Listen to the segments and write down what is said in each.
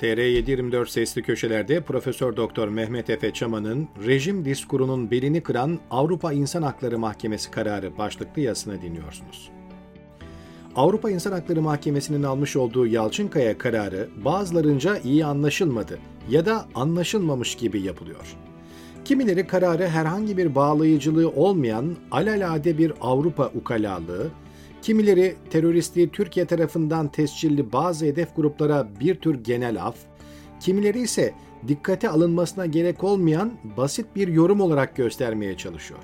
TR724 sesli köşelerde Profesör Doktor Mehmet Efe Çaman'ın rejim diskurunun belini kıran Avrupa İnsan Hakları Mahkemesi kararı başlıklı yazısını dinliyorsunuz. Avrupa İnsan Hakları Mahkemesi'nin almış olduğu Yalçınkaya kararı bazılarınca iyi anlaşılmadı ya da anlaşılmamış gibi yapılıyor. Kimileri kararı herhangi bir bağlayıcılığı olmayan alalade bir Avrupa ukalalığı, Kimileri teröristliği Türkiye tarafından tescilli bazı hedef gruplara bir tür genel af, kimileri ise dikkate alınmasına gerek olmayan basit bir yorum olarak göstermeye çalışıyor.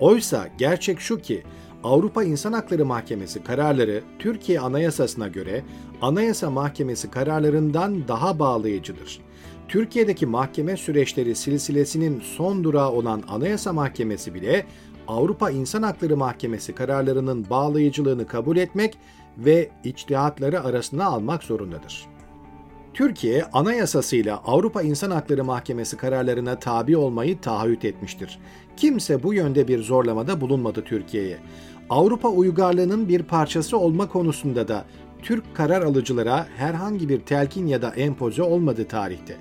Oysa gerçek şu ki Avrupa İnsan Hakları Mahkemesi kararları Türkiye Anayasasına göre Anayasa Mahkemesi kararlarından daha bağlayıcıdır. Türkiye'deki mahkeme süreçleri silsilesinin son durağı olan Anayasa Mahkemesi bile Avrupa İnsan Hakları Mahkemesi kararlarının bağlayıcılığını kabul etmek ve içtihatları arasına almak zorundadır. Türkiye anayasasıyla Avrupa İnsan Hakları Mahkemesi kararlarına tabi olmayı taahhüt etmiştir. Kimse bu yönde bir zorlamada bulunmadı Türkiye'ye. Avrupa uygarlığının bir parçası olma konusunda da Türk karar alıcılara herhangi bir telkin ya da empoze olmadı tarihte.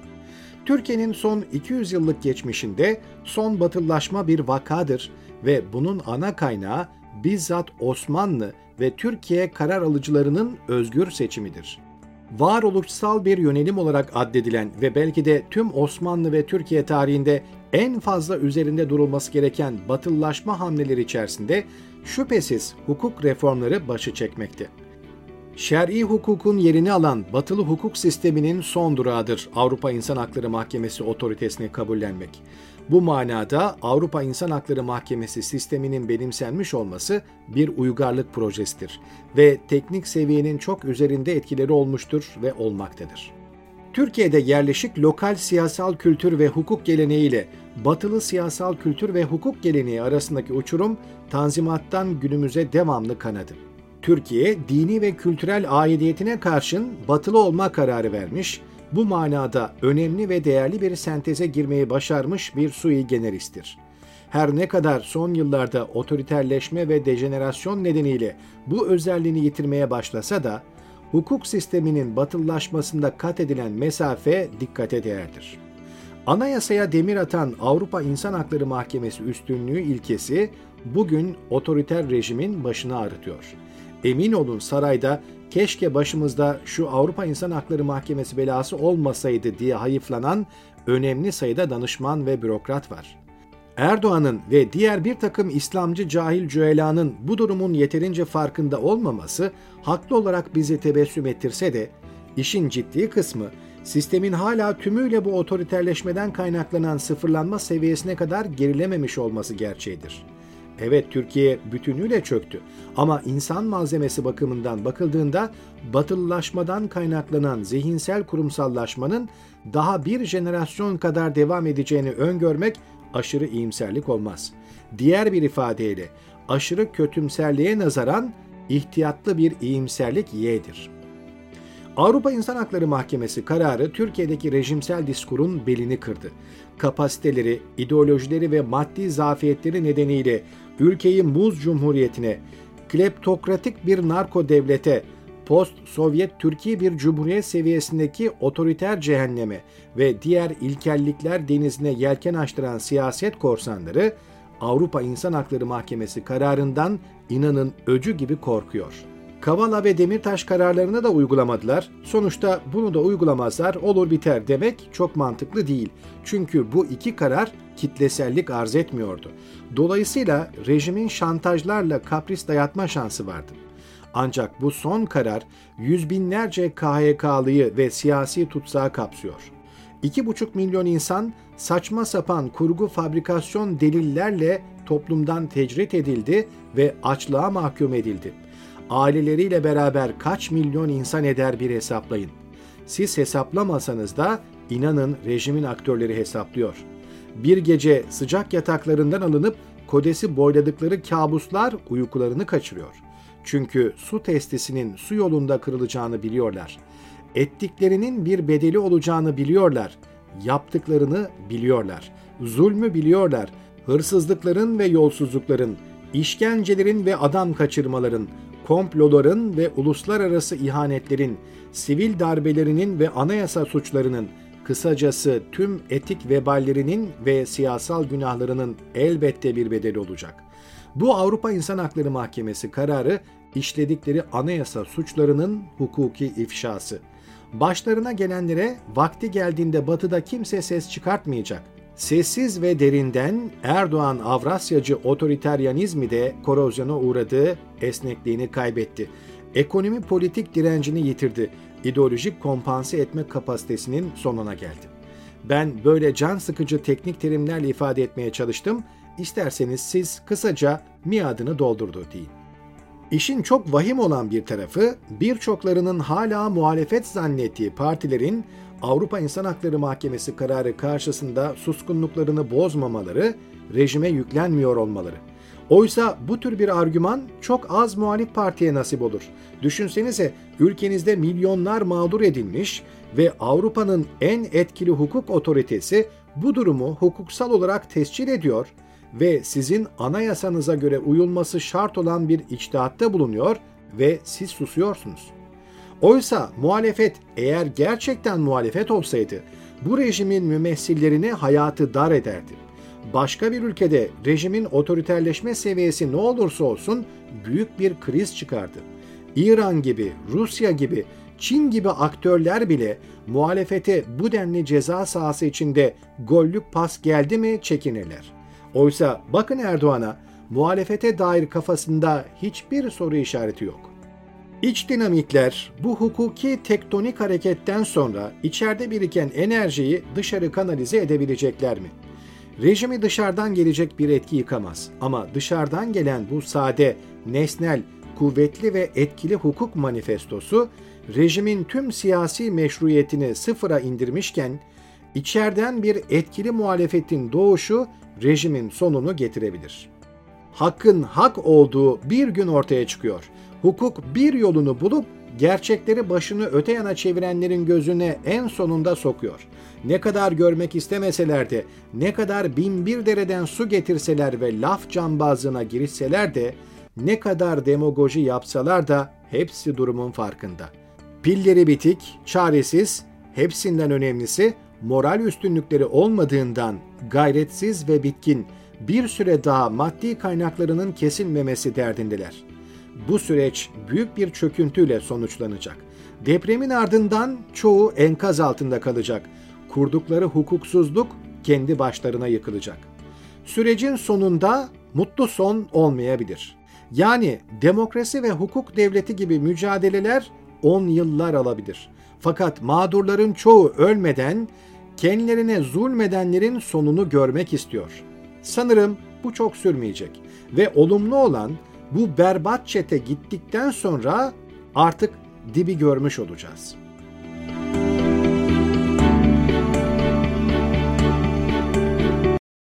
Türkiye'nin son 200 yıllık geçmişinde son batıllaşma bir vakadır ve bunun ana kaynağı bizzat Osmanlı ve Türkiye karar alıcılarının özgür seçimidir. Varoluşsal bir yönelim olarak addedilen ve belki de tüm Osmanlı ve Türkiye tarihinde en fazla üzerinde durulması gereken batıllaşma hamleleri içerisinde şüphesiz hukuk reformları başı çekmekte. Şer'i hukukun yerini alan batılı hukuk sisteminin son durağıdır Avrupa İnsan Hakları Mahkemesi otoritesini kabullenmek. Bu manada Avrupa İnsan Hakları Mahkemesi sisteminin benimsenmiş olması bir uygarlık projesidir ve teknik seviyenin çok üzerinde etkileri olmuştur ve olmaktadır. Türkiye'de yerleşik lokal siyasal kültür ve hukuk geleneğiyle batılı siyasal kültür ve hukuk geleneği arasındaki uçurum Tanzimat'tan günümüze devamlı kanadı. Türkiye dini ve kültürel aidiyetine karşın batılı olma kararı vermiş, bu manada önemli ve değerli bir senteze girmeyi başarmış bir sui generistir. Her ne kadar son yıllarda otoriterleşme ve dejenerasyon nedeniyle bu özelliğini yitirmeye başlasa da hukuk sisteminin batıllaşmasında kat edilen mesafe dikkate değerdir. Anayasaya demir atan Avrupa İnsan Hakları Mahkemesi üstünlüğü ilkesi bugün otoriter rejimin başını ağrıtıyor. Emin olun sarayda keşke başımızda şu Avrupa İnsan Hakları Mahkemesi belası olmasaydı diye hayıflanan önemli sayıda danışman ve bürokrat var. Erdoğan'ın ve diğer bir takım İslamcı cahil cüelanın bu durumun yeterince farkında olmaması haklı olarak bizi tebessüm ettirse de işin ciddi kısmı sistemin hala tümüyle bu otoriterleşmeden kaynaklanan sıfırlanma seviyesine kadar gerilememiş olması gerçeğidir. Evet Türkiye bütünüyle çöktü ama insan malzemesi bakımından bakıldığında batılılaşmadan kaynaklanan zihinsel kurumsallaşmanın daha bir jenerasyon kadar devam edeceğini öngörmek aşırı iyimserlik olmaz. Diğer bir ifadeyle aşırı kötümserliğe nazaran ihtiyatlı bir iyimserlik Y'dir. Avrupa İnsan Hakları Mahkemesi kararı Türkiye'deki rejimsel diskurun belini kırdı. Kapasiteleri, ideolojileri ve maddi zafiyetleri nedeniyle ülkeyi muz cumhuriyetine, kleptokratik bir narko devlete, post-Sovyet Türkiye bir cumhuriyet seviyesindeki otoriter cehenneme ve diğer ilkellikler denizine yelken açtıran siyaset korsanları Avrupa İnsan Hakları Mahkemesi kararından inanın öcü gibi korkuyor.'' Kavala ve Demirtaş kararlarını da uygulamadılar. Sonuçta bunu da uygulamazlar, olur biter demek çok mantıklı değil. Çünkü bu iki karar kitlesellik arz etmiyordu. Dolayısıyla rejimin şantajlarla kapris dayatma şansı vardı. Ancak bu son karar yüz binlerce KHK'lıyı ve siyasi tutsağı kapsıyor. 2,5 milyon insan saçma sapan kurgu fabrikasyon delillerle toplumdan tecrit edildi ve açlığa mahkum edildi aileleriyle beraber kaç milyon insan eder bir hesaplayın. Siz hesaplamasanız da inanın rejimin aktörleri hesaplıyor. Bir gece sıcak yataklarından alınıp kodesi boyladıkları kabuslar uykularını kaçırıyor. Çünkü su testisinin su yolunda kırılacağını biliyorlar. Ettiklerinin bir bedeli olacağını biliyorlar. Yaptıklarını biliyorlar. Zulmü biliyorlar. Hırsızlıkların ve yolsuzlukların, işkencelerin ve adam kaçırmaların, komploların ve uluslararası ihanetlerin, sivil darbelerinin ve anayasa suçlarının, kısacası tüm etik veballerinin ve siyasal günahlarının elbette bir bedeli olacak. Bu Avrupa İnsan Hakları Mahkemesi kararı işledikleri anayasa suçlarının hukuki ifşası. Başlarına gelenlere vakti geldiğinde batıda kimse ses çıkartmayacak. Sessiz ve derinden Erdoğan Avrasyacı otoriteryanizmi de korozyona uğradı, esnekliğini kaybetti. Ekonomi politik direncini yitirdi. İdeolojik kompanse etme kapasitesinin sonuna geldi. Ben böyle can sıkıcı teknik terimlerle ifade etmeye çalıştım. İsterseniz siz kısaca miadını doldurdu deyin. İşin çok vahim olan bir tarafı birçoklarının hala muhalefet zannettiği partilerin Avrupa İnsan Hakları Mahkemesi kararı karşısında suskunluklarını bozmamaları, rejime yüklenmiyor olmaları. Oysa bu tür bir argüman çok az muhalif partiye nasip olur. Düşünsenize ülkenizde milyonlar mağdur edilmiş ve Avrupa'nın en etkili hukuk otoritesi bu durumu hukuksal olarak tescil ediyor ve sizin anayasanıza göre uyulması şart olan bir içtihatta bulunuyor ve siz susuyorsunuz. Oysa muhalefet eğer gerçekten muhalefet olsaydı bu rejimin mümessillerini hayatı dar ederdi. Başka bir ülkede rejimin otoriterleşme seviyesi ne olursa olsun büyük bir kriz çıkardı. İran gibi, Rusya gibi, Çin gibi aktörler bile muhalefete bu denli ceza sahası içinde gollük pas geldi mi çekinirler. Oysa bakın Erdoğan'a muhalefete dair kafasında hiçbir soru işareti yok. İç dinamikler bu hukuki tektonik hareketten sonra içeride biriken enerjiyi dışarı kanalize edebilecekler mi? Rejimi dışarıdan gelecek bir etki yıkamaz ama dışarıdan gelen bu sade, nesnel, kuvvetli ve etkili hukuk manifestosu rejimin tüm siyasi meşruiyetini sıfıra indirmişken içeriden bir etkili muhalefetin doğuşu rejimin sonunu getirebilir. Hakkın hak olduğu bir gün ortaya çıkıyor. Hukuk bir yolunu bulup gerçekleri başını öte yana çevirenlerin gözüne en sonunda sokuyor. Ne kadar görmek istemeseler de, ne kadar bin bir dereden su getirseler ve laf cambazlığına girişseler de, ne kadar demagoji yapsalar da hepsi durumun farkında. Pilleri bitik, çaresiz, hepsinden önemlisi moral üstünlükleri olmadığından gayretsiz ve bitkin bir süre daha maddi kaynaklarının kesilmemesi derdindeler. Bu süreç büyük bir çöküntüyle sonuçlanacak. Depremin ardından çoğu enkaz altında kalacak. Kurdukları hukuksuzluk kendi başlarına yıkılacak. Sürecin sonunda mutlu son olmayabilir. Yani demokrasi ve hukuk devleti gibi mücadeleler 10 yıllar alabilir. Fakat mağdurların çoğu ölmeden kendilerine zulmedenlerin sonunu görmek istiyor. Sanırım bu çok sürmeyecek ve olumlu olan bu berbat çete gittikten sonra artık dibi görmüş olacağız.''